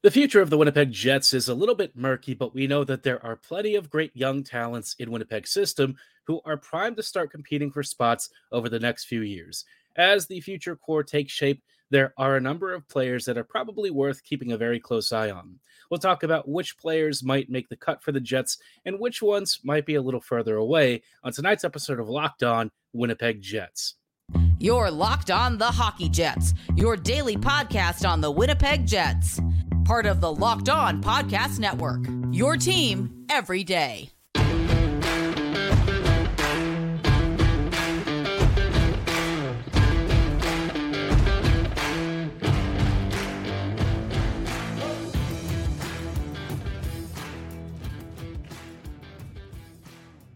The future of the Winnipeg Jets is a little bit murky, but we know that there are plenty of great young talents in Winnipeg's system who are primed to start competing for spots over the next few years. As the future core takes shape, there are a number of players that are probably worth keeping a very close eye on. We'll talk about which players might make the cut for the Jets and which ones might be a little further away on tonight's episode of Locked On Winnipeg Jets. You're Locked On the Hockey Jets, your daily podcast on the Winnipeg Jets part of the Locked On Podcast Network. Your team every day.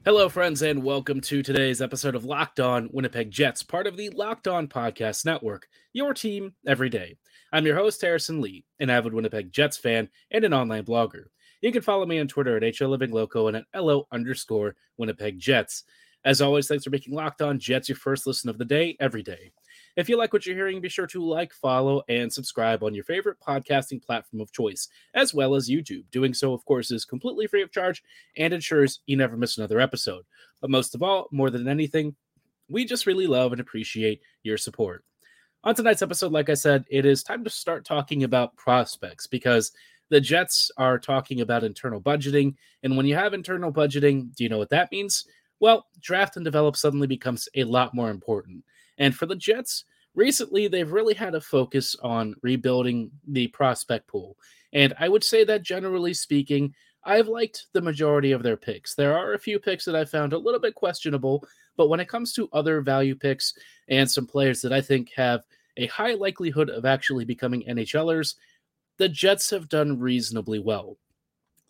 Hello, friends, and welcome to today's episode of Locked On Winnipeg Jets, part of the Locked On Podcast Network. Your team every day. I'm your host, Harrison Lee, an avid Winnipeg Jets fan and an online blogger. You can follow me on Twitter at HLivingLoco and at LO underscore Winnipeg Jets. As always, thanks for making Locked On Jets your first listen of the day every day. If you like what you're hearing, be sure to like, follow, and subscribe on your favorite podcasting platform of choice, as well as YouTube. Doing so, of course, is completely free of charge and ensures you never miss another episode. But most of all, more than anything, we just really love and appreciate your support. On tonight's episode, like I said, it is time to start talking about prospects because the Jets are talking about internal budgeting. And when you have internal budgeting, do you know what that means? Well, draft and develop suddenly becomes a lot more important. And for the Jets, recently they've really had a focus on rebuilding the prospect pool. And I would say that generally speaking, I've liked the majority of their picks. There are a few picks that I found a little bit questionable, but when it comes to other value picks and some players that I think have a high likelihood of actually becoming NHLers, the Jets have done reasonably well.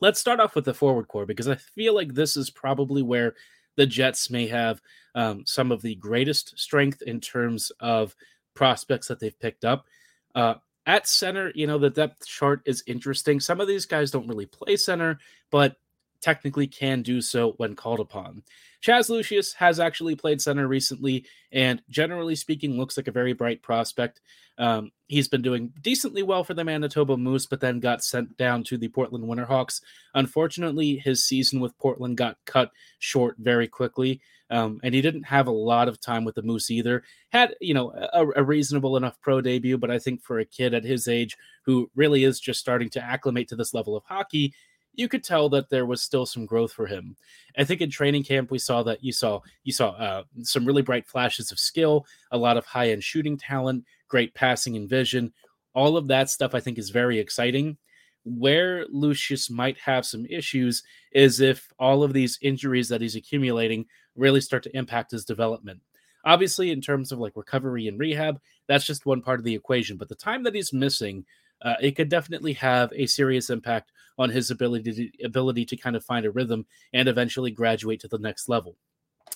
Let's start off with the forward core because I feel like this is probably where the Jets may have um, some of the greatest strength in terms of prospects that they've picked up. Uh, at center, you know, the depth chart is interesting. Some of these guys don't really play center, but technically can do so when called upon. Chaz Lucius has actually played center recently, and generally speaking, looks like a very bright prospect. Um, he's been doing decently well for the Manitoba Moose, but then got sent down to the Portland Winterhawks. Unfortunately, his season with Portland got cut short very quickly, um, and he didn't have a lot of time with the Moose either. Had you know a, a reasonable enough pro debut, but I think for a kid at his age who really is just starting to acclimate to this level of hockey, you could tell that there was still some growth for him. I think in training camp we saw that you saw you saw uh, some really bright flashes of skill, a lot of high end shooting talent, great passing and vision. All of that stuff I think is very exciting. Where Lucius might have some issues is if all of these injuries that he's accumulating really start to impact his development. Obviously, in terms of like recovery and rehab, that's just one part of the equation. But the time that he's missing uh, it could definitely have a serious impact on his ability to, ability to kind of find a rhythm and eventually graduate to the next level.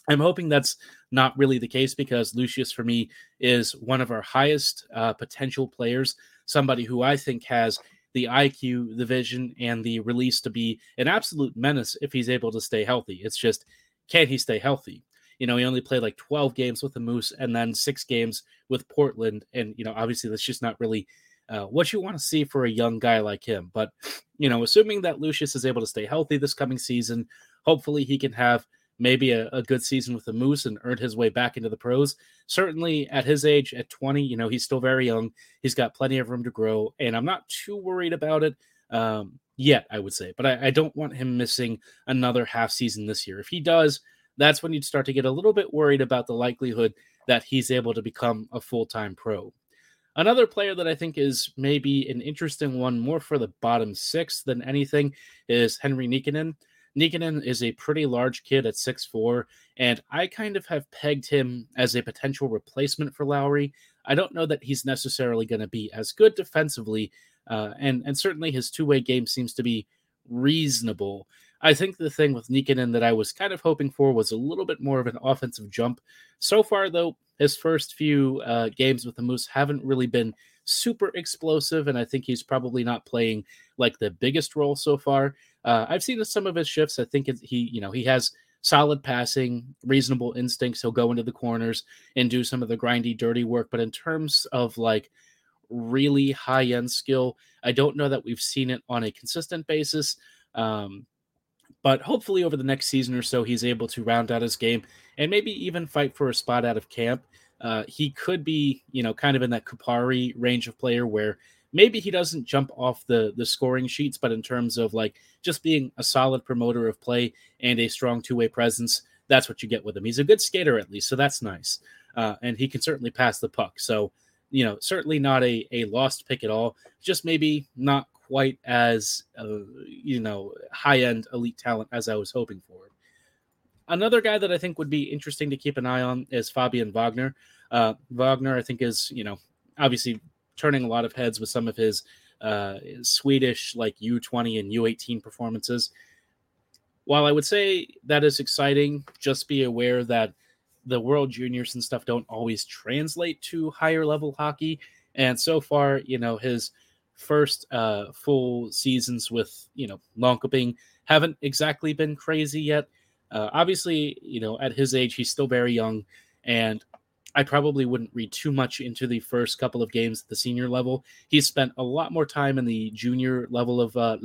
I'm hoping that's not really the case because Lucius, for me, is one of our highest uh, potential players. Somebody who I think has the IQ, the vision, and the release to be an absolute menace if he's able to stay healthy. It's just, can he stay healthy? You know, he only played like 12 games with the Moose and then six games with Portland. And, you know, obviously that's just not really uh, what you want to see for a young guy like him. But, you know, assuming that Lucius is able to stay healthy this coming season, hopefully he can have maybe a, a, good season with the Moose and earn his way back into the pros. Certainly at his age, at 20, you know, he's still very young. He's got plenty of room to grow, and I'm not too worried about it um, yet, I would say. But I, I don't want him missing another half season this year. If he does, that's when you'd start to get a little bit worried about the likelihood that he's able to become a full time pro. Another player that I think is maybe an interesting one more for the bottom six than anything is Henri Nikkanen. Nikkanen is a pretty large kid at six four, and I kind of have pegged him as a potential replacement for Lowry. I don't know that he's necessarily going to be as good defensively, uh, and and certainly his two way game seems to be reasonable. I think the thing with Nikkanen that I was kind of hoping for was a little bit more of an offensive jump. So far, though, his first few uh, games with the Moose haven't really been super explosive, and I think he's probably not playing like the biggest role so far. Uh, I've seen some of his shifts. I think he, you know, he has solid passing, reasonable instincts. He'll go into the corners and do some of the grindy, dirty work. But in terms of like really high end skill. I don't know that we've seen it on a consistent basis. Um, but hopefully, over the next season or so, he's able to round out his game and maybe even fight for a spot out of camp. Uh, he could be, you know, kind of in that Kupari range of player where maybe he doesn't jump off the the scoring sheets, but in terms of like just being a solid promoter of play and a strong two way presence, that's what you get with him. He's a good skater at least, so that's nice, uh, and he can certainly pass the puck. So you know, certainly not a a lost pick at all. Just maybe not quite as uh, you know high end elite talent as I was hoping for. Another guy that I think would be interesting to keep an eye on is Fabian Wagner. Uh, Wagner, I think, is you know obviously turning a lot of heads with some of his uh, Swedish like U20 and U18 performances. While I would say that is exciting, just be aware that the World Juniors and stuff don't always translate to higher level hockey. And so far, you know, his first uh, full seasons with you know Linköping haven't exactly been crazy yet. Uh, obviously, you know at his age he's still very young, and I probably wouldn't read too much into the first couple of games at the senior level. He's spent a lot more time in the junior level of uh,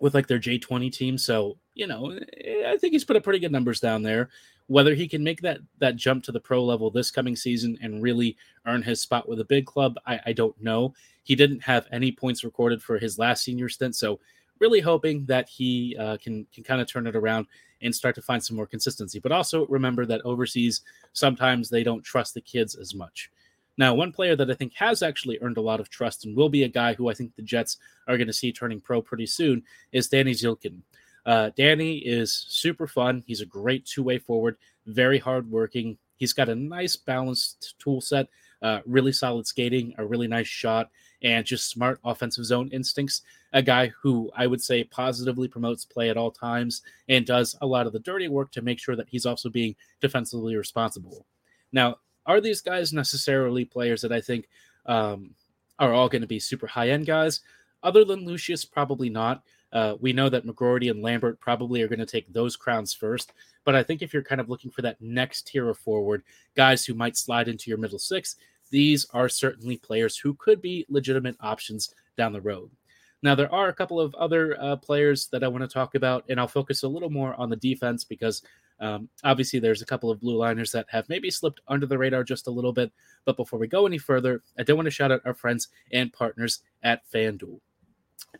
with like their J20 team, so you know I think he's put up pretty good numbers down there. Whether he can make that that jump to the pro level this coming season and really earn his spot with a big club, I, I don't know. He didn't have any points recorded for his last senior stint, so really hoping that he uh, can can kind of turn it around and start to find some more consistency. But also remember that overseas sometimes they don't trust the kids as much. Now, one player that I think has actually earned a lot of trust and will be a guy who I think the Jets are going to see turning pro pretty soon is Danny Zhilkin. Uh, Danny is super fun. He's a great two way forward, very hardworking. He's got a nice balanced tool set, uh, really solid skating, a really nice shot, and just smart offensive zone instincts. A guy who I would say positively promotes play at all times and does a lot of the dirty work to make sure that he's also being defensively responsible. Now, are these guys necessarily players that I think um, are all going to be super high end guys? Other than Lucius, probably not. Uh, we know that McGroarty and Lambert probably are going to take those crowns first. But I think if you're kind of looking for that next tier of forward, guys who might slide into your middle six, these are certainly players who could be legitimate options down the road. Now, there are a couple of other uh, players that I want to talk about, and I'll focus a little more on the defense because um, obviously there's a couple of blue liners that have maybe slipped under the radar just a little bit. But before we go any further, I do want to shout out our friends and partners at FanDuel.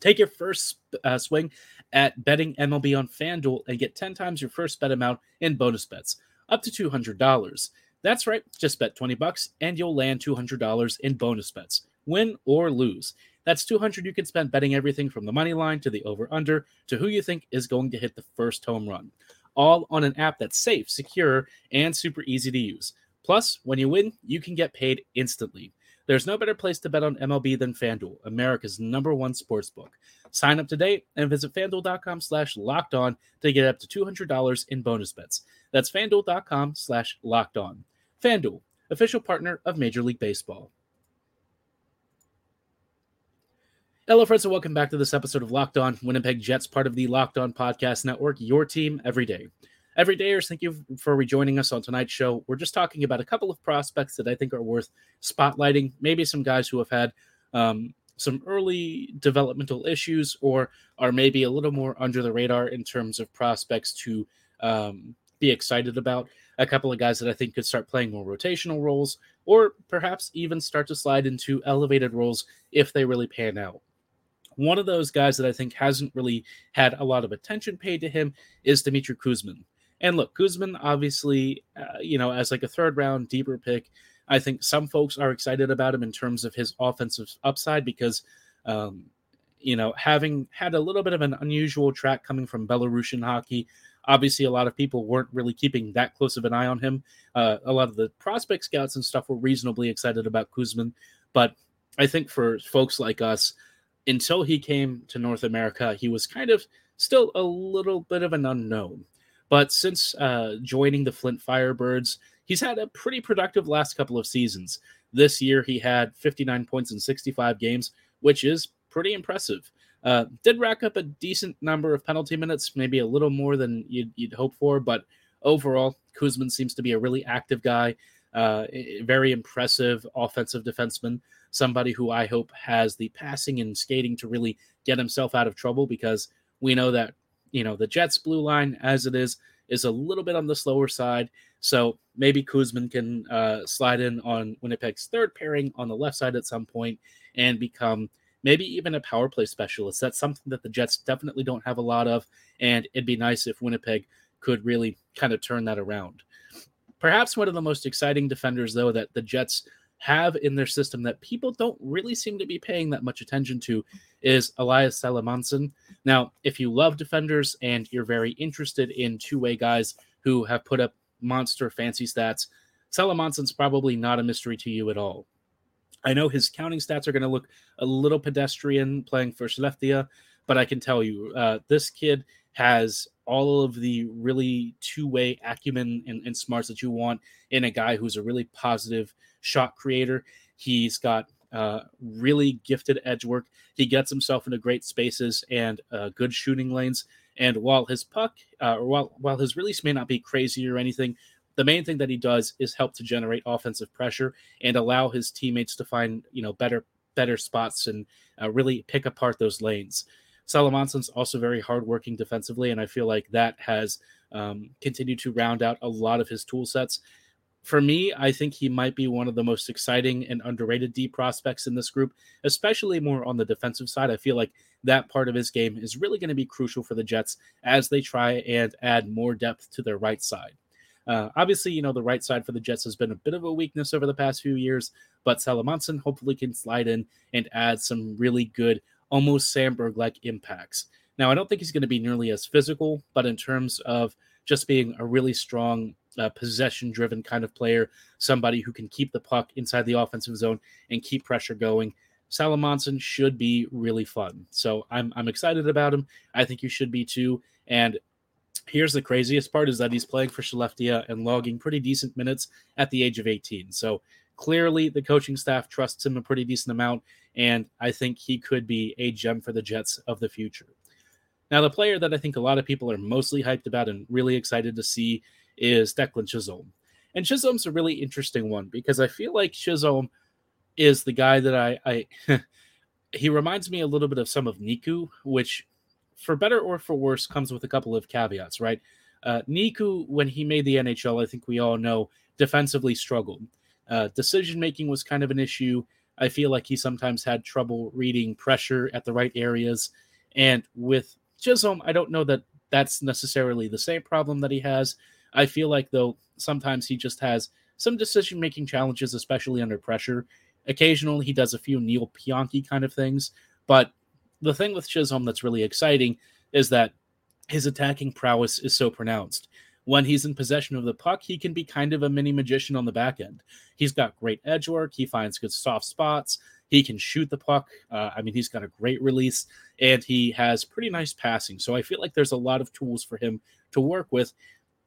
Take your first uh, swing at betting MLB on FanDuel and get 10 times your first bet amount in bonus bets, up to $200. That's right, just bet 20 bucks and you'll land $200 in bonus bets, win or lose. That's 200 you can spend betting everything from the money line to the over under to who you think is going to hit the first home run. All on an app that's safe, secure, and super easy to use. Plus, when you win, you can get paid instantly. There's no better place to bet on MLB than FanDuel, America's number one sports book. Sign up today and visit fanduel.com slash locked on to get up to $200 in bonus bets. That's fanduel.com slash locked on. FanDuel, official partner of Major League Baseball. Hello, friends, and welcome back to this episode of Locked On Winnipeg Jets, part of the Locked On Podcast Network, your team every day. Every dayers, thank you for rejoining us on tonight's show. We're just talking about a couple of prospects that I think are worth spotlighting. Maybe some guys who have had um, some early developmental issues or are maybe a little more under the radar in terms of prospects to um, be excited about. A couple of guys that I think could start playing more rotational roles or perhaps even start to slide into elevated roles if they really pan out. One of those guys that I think hasn't really had a lot of attention paid to him is Dmitry Kuzmin. And look, Kuzmin, obviously, uh, you know, as like a third round deeper pick, I think some folks are excited about him in terms of his offensive upside because, um, you know, having had a little bit of an unusual track coming from Belarusian hockey, obviously a lot of people weren't really keeping that close of an eye on him. Uh, a lot of the prospect scouts and stuff were reasonably excited about Kuzmin, but I think for folks like us, until he came to North America, he was kind of still a little bit of an unknown. But since uh, joining the Flint Firebirds, he's had a pretty productive last couple of seasons. This year, he had 59 points in 65 games, which is pretty impressive. Uh, did rack up a decent number of penalty minutes, maybe a little more than you'd, you'd hope for, but overall, Kuzmin seems to be a really active guy. uh, very impressive offensive defenseman, somebody who I hope has the passing and skating to really get himself out of trouble because we know that, you know, the Jets blue line as it is is a little bit on the slower side. So maybe Kuzmin can uh, slide in on Winnipeg's third pairing on the left side at some point and become maybe even a power play specialist. That's something that the Jets definitely don't have a lot of. And it'd be nice if Winnipeg could really kind of turn that around. Perhaps one of the most exciting defenders, though, that the Jets have in their system that people don't really seem to be paying that much attention to is Elias Salomonsson. Now, if you love defenders and you're very interested in two way guys who have put up monster fancy stats, Salomonsson's probably not a mystery to you at all. I know his counting stats are going to look a little pedestrian playing for Skellefteå, but I can tell you, uh, this kid has all of the really two-way acumen and, and, smarts that you want in a guy who's a really positive shot creator. He's got uh, really gifted edge work. He gets himself into great spaces and uh, good shooting lanes. And while his puck, uh, or while while his release may not be crazy or anything, the main thing that he does is help to generate offensive pressure and allow his teammates to find you know better better spots and uh, really pick apart those lanes. Salomonsson's also very hardworking defensively, and I feel like that has um, continued to round out a lot of his tool sets. For me, I think he might be one of the most exciting and underrated D prospects in this group, especially more on the defensive side. I feel like that part of his game is really going to be crucial for the Jets as they try and add more depth to their right side. Uh, obviously, you know, the right side for the Jets has been a bit of a weakness over the past few years, but Salomonsson hopefully can slide in and add some really good, almost Samberg like impacts. Now, I don't think he's going to be nearly as physical, but in terms of just being a really strong, uh, possession driven kind of player, somebody who can keep the puck inside the offensive zone and keep pressure going. Salomonsson should be really fun. So I'm, I'm excited about him. I think you should be too. And Here's the craziest part is that he's playing for Skellefteå and logging pretty decent minutes at the age of 18. So clearly the coaching staff trusts him a pretty decent amount, and I think he could be a gem for the Jets of the future. Now, the player that I think a lot of people are mostly hyped about and really excited to see is Declan Chisholm. And Chisholm's a really interesting one because I feel like Chisholm is the guy that I, I he reminds me a little bit of some of Niku, which for better or for worse, comes with a couple of caveats, right? Uh, Niku, when he made the NHL, I think we all know, defensively struggled. Uh, decision making was kind of an issue. I feel like he sometimes had trouble reading pressure at the right areas. And with Chisholm, I don't know that that's necessarily the same problem that he has. I feel like, though, sometimes he just has some decision making challenges, especially under pressure. Occasionally, he does a few Neal Pionk kind of things, but the thing with Chisholm that's really exciting is that his attacking prowess is so pronounced. When he's in possession of the puck, he can be kind of a mini magician on the back end. He's got great edge work. He finds good soft spots. He can shoot the puck. Uh, I mean, he's got a great release and he has pretty nice passing. So I feel like there's a lot of tools for him to work with.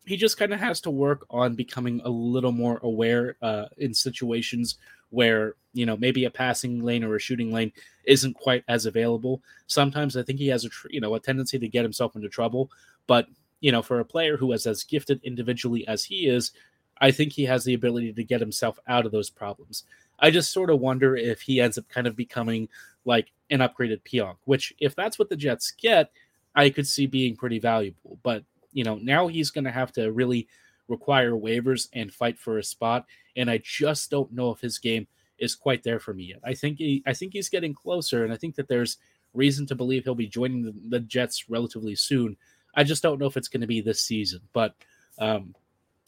He just kind of has to work on becoming a little more aware uh, in situations where you know maybe a passing lane or a shooting lane isn't quite as available. Sometimes I think he has a you know a tendency to get himself into trouble, but you know for a player who is as gifted individually as he is, I think he has the ability to get himself out of those problems. I just sort of wonder if he ends up kind of becoming like an upgraded Pionk, which if that's what the Jets get, I could see being pretty valuable. But you know now he's going to have to really require waivers and fight for a spot. And I just don't know if his game is quite there for me yet. I think he, I think he's getting closer, and I think that there's reason to believe he'll be joining the, the Jets relatively soon. I just don't know if it's going to be this season, but um,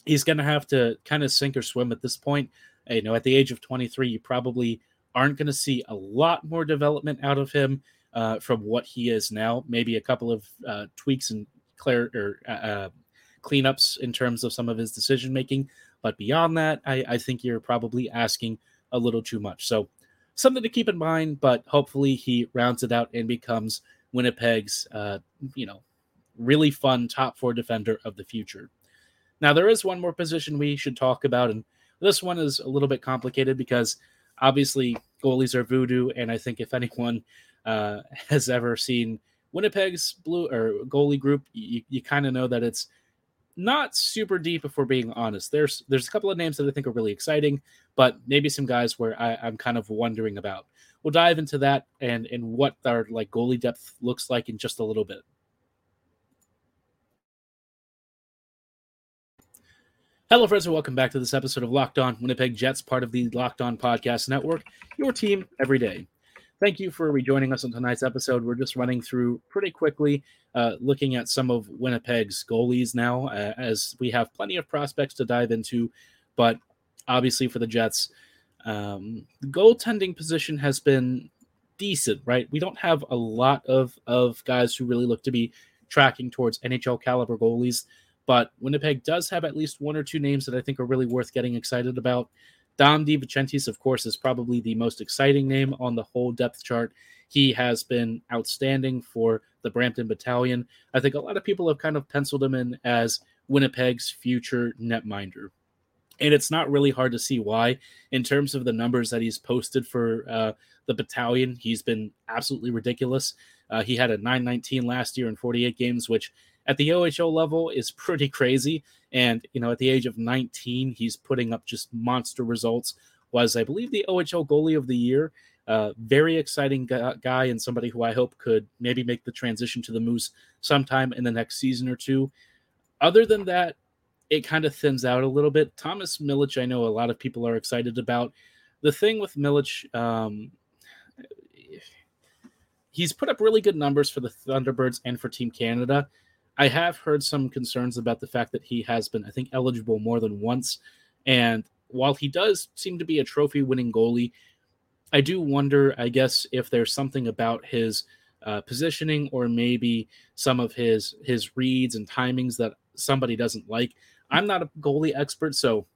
he's going to have to kind of sink or swim at this point. You know, at the age of 23, you probably aren't going to see a lot more development out of him uh, from what he is now. Maybe a couple of uh, tweaks and clear or uh, uh cleanups in terms of some of his decision making. But beyond that, I, I think you're probably asking a little too much. So something to keep in mind, but hopefully he rounds it out and becomes Winnipeg's, uh, you know, really fun top four defender of the future. Now, there is one more position we should talk about, and this one is a little bit complicated because obviously goalies are voodoo, and I think if anyone uh, has ever seen Winnipeg's blue or goalie group, you, you kind of know that it's not super deep if we're being honest. There's there's a couple of names that I think are really exciting, but maybe some guys where I, I'm kind of wondering about. We'll dive into that and and what our like goalie depth looks like in just a little bit. Hello, friends, and welcome back to this episode of Locked On Winnipeg Jets, part of the Locked On Podcast Network, your team every day. Thank you for rejoining us on tonight's episode. We're just running through pretty quickly, uh, looking at some of Winnipeg's goalies now, uh, as we have plenty of prospects to dive into. But obviously, for the Jets, um, the goaltending position has been decent, right? We don't have a lot of, of guys who really look to be tracking towards NHL caliber goalies. But Winnipeg does have at least one or two names that I think are really worth getting excited about. Dom DiVincentiis, of course, is probably the most exciting name on the whole depth chart. He has been outstanding for the Brampton Battalion. I think a lot of people have kind of penciled him in as Winnipeg's future netminder. And it's not really hard to see why. In terms of the numbers that he's posted for uh, the battalion, he's been absolutely ridiculous. Uh, he had a 919 last year in 48 games, which at the OHL level is pretty crazy. And, you know, at the age of 19, he's putting up just monster results. Was, I believe, the OHL goalie of the year. Uh, very exciting guy and somebody who I hope could maybe make the transition to the Moose sometime in the next season or two. Other than that, it kind of thins out a little bit. Thomas Milic, I know a lot of people are excited about. The thing with Milic, um, he's put up really good numbers for the Thunderbirds and for Team Canada. I have heard some concerns about the fact that he has been, I think, eligible more than once. And while he does seem to be a trophy winning goalie, I do wonder, I guess, if there's something about his uh, positioning or maybe some of his his reads and timings that somebody doesn't like. I'm not a goalie expert, so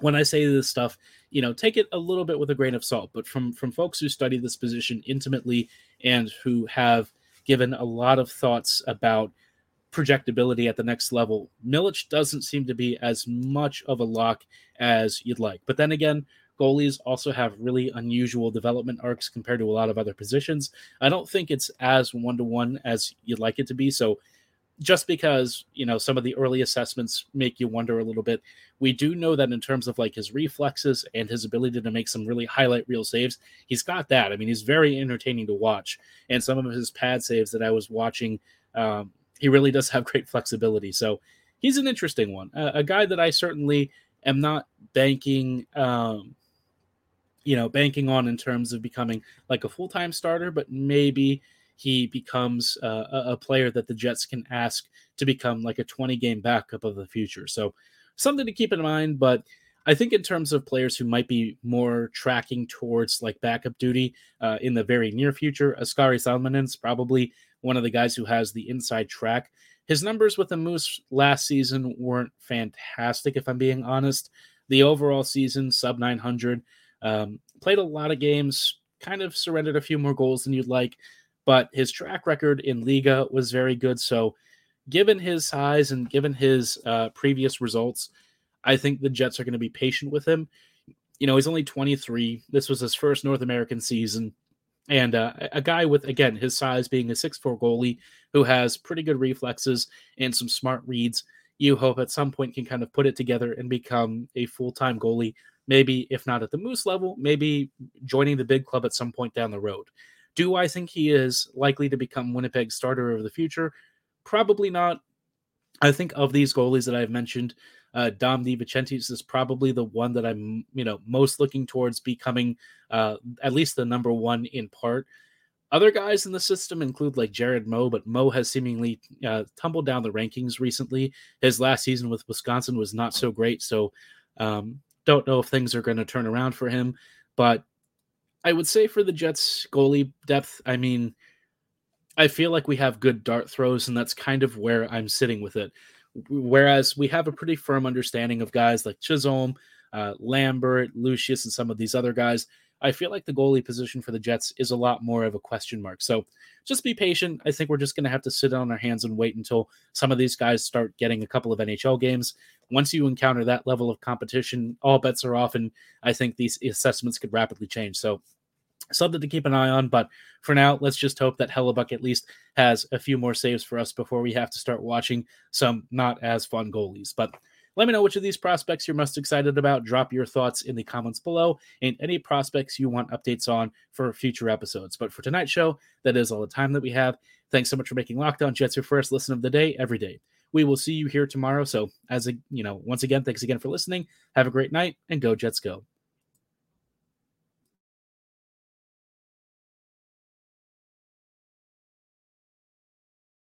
when I say this stuff, you know, take it a little bit with a grain of salt. But from from folks who study this position intimately and who have given a lot of thoughts about projectability at the next level. Milic doesn't seem to be as much of a lock as you'd like. But then again, goalies also have really unusual development arcs compared to a lot of other positions. I don't think it's as one to one as you'd like it to be. So just because, you know, some of the early assessments make you wonder a little bit, we do know that in terms of like his reflexes and his ability to make some really highlight reel saves, he's got that. I mean, he's very entertaining to watch. And some of his pad saves that I was watching um, he really does have great flexibility. So he's an interesting one, a, a guy that I certainly am not banking, um, you know, banking on in terms of becoming like a full time starter, but maybe he becomes uh, a, player that the Jets can ask to become like a 20 game backup of the future. So something to keep in mind, but. I think in terms of players who might be more tracking towards like backup duty uh, in the very near future, Oskari Salminen's probably one of the guys who has the inside track. His numbers with the Moose last season weren't fantastic, if I'm being honest. The overall season, sub 900, um, played a lot of games, kind of surrendered a few more goals than you'd like, but his track record in Liiga was very good. So, given his size and given his uh, previous results, I think the Jets are going to be patient with him. You know, he's only 23. This was his first North American season. And uh, a guy with, again, his size being a six-four goalie who has pretty good reflexes and some smart reads, you hope at some point can kind of put it together and become a full time goalie. Maybe, if not at the Moose level, maybe joining the big club at some point down the road. Do I think he is likely to become Winnipeg's starter of the future? Probably not. I think of these goalies that I've mentioned, uh, Dom DiVincentiis is probably the one that I'm, you know, most looking towards becoming uh, at least the number one in part. Other guys in the system include like Jared Moe, but Moe has seemingly uh, tumbled down the rankings recently. His last season with Wisconsin was not so great, so um, don't know if things are going to turn around for him. But I would say for the Jets goalie depth, I mean, I feel like we have good dart throws, and that's kind of where I'm sitting with it. Whereas we have a pretty firm understanding of guys like Chisholm, uh, Lambert, Lucius, and some of these other guys. I feel like the goalie position for the Jets is a lot more of a question mark. So just be patient. I think we're just going to have to sit on our hands and wait until some of these guys start getting a couple of NHL games. Once you encounter that level of competition, all bets are off, and I think these assessments could rapidly change. So something to keep an eye on. But for now, let's just hope that Hellebuyck at least has a few more saves for us before we have to start watching some not as fun goalies. But let me know which of these prospects you're most excited about. Drop your thoughts in the comments below and any prospects you want updates on for future episodes. But for tonight's show, that is all the time that we have. Thanks so much for making Locked On Jets your first listen of the day every day. We will see you here tomorrow. So, as a you know, once again, thanks again for listening. Have a great night and go Jets go.